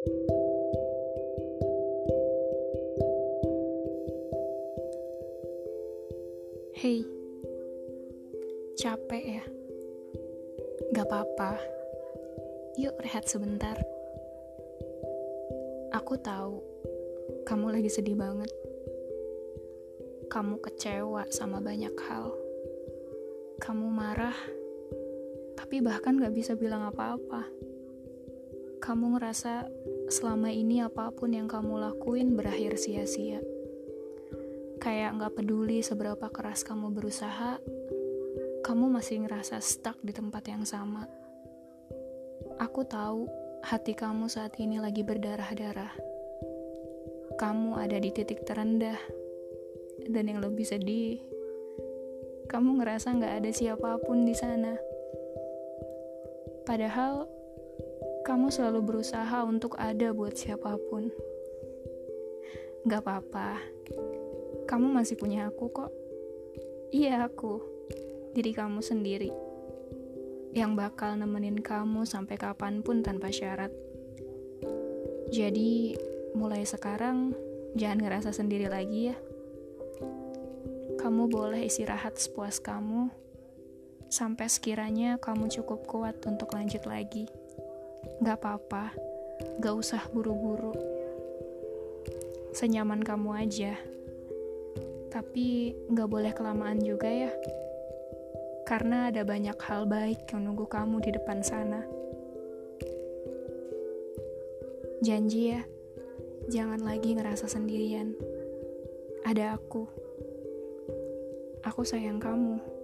Hei, capek ya? Gak apa-apa, yuk rehat sebentar. Aku tahu kamu lagi sedih banget. Kamu kecewa sama banyak hal. Kamu marah, tapi bahkan gak bisa bilang apa-apa. Kamu ngerasa selama ini apa pun yang kamu lakuin berakhir sia-sia kayak nggak peduli seberapa keras kamu berusaha, kamu masih ngerasa stuck di tempat yang sama. Aku tahu hati kamu saat ini lagi berdarah-darah. Kamu ada di titik terendah, dan yang lebih sedih, kamu ngerasa nggak ada siapa pun di sana. Padahal kamu selalu berusaha untuk ada buat siapa pun. Gak apa-apa, kamu masih punya aku kok. Iya, aku. Diri kamu sendiri. Yang bakal nemenin kamu sampai kapan pun tanpa syarat. Jadi, mulai sekarang jangan ngerasa sendiri lagi ya. Kamu boleh istirahat sepuas kamu sampai sekiranya kamu cukup kuat untuk lanjut lagi. Gak apa-apa, gak usah buru-buru. Senyaman kamu aja. Tapi nggak boleh kelamaan juga ya. Karena ada banyak hal baik yang nunggu kamu di depan sana. Janji ya, jangan lagi ngerasa sendirian. Ada aku. Aku sayang kamu.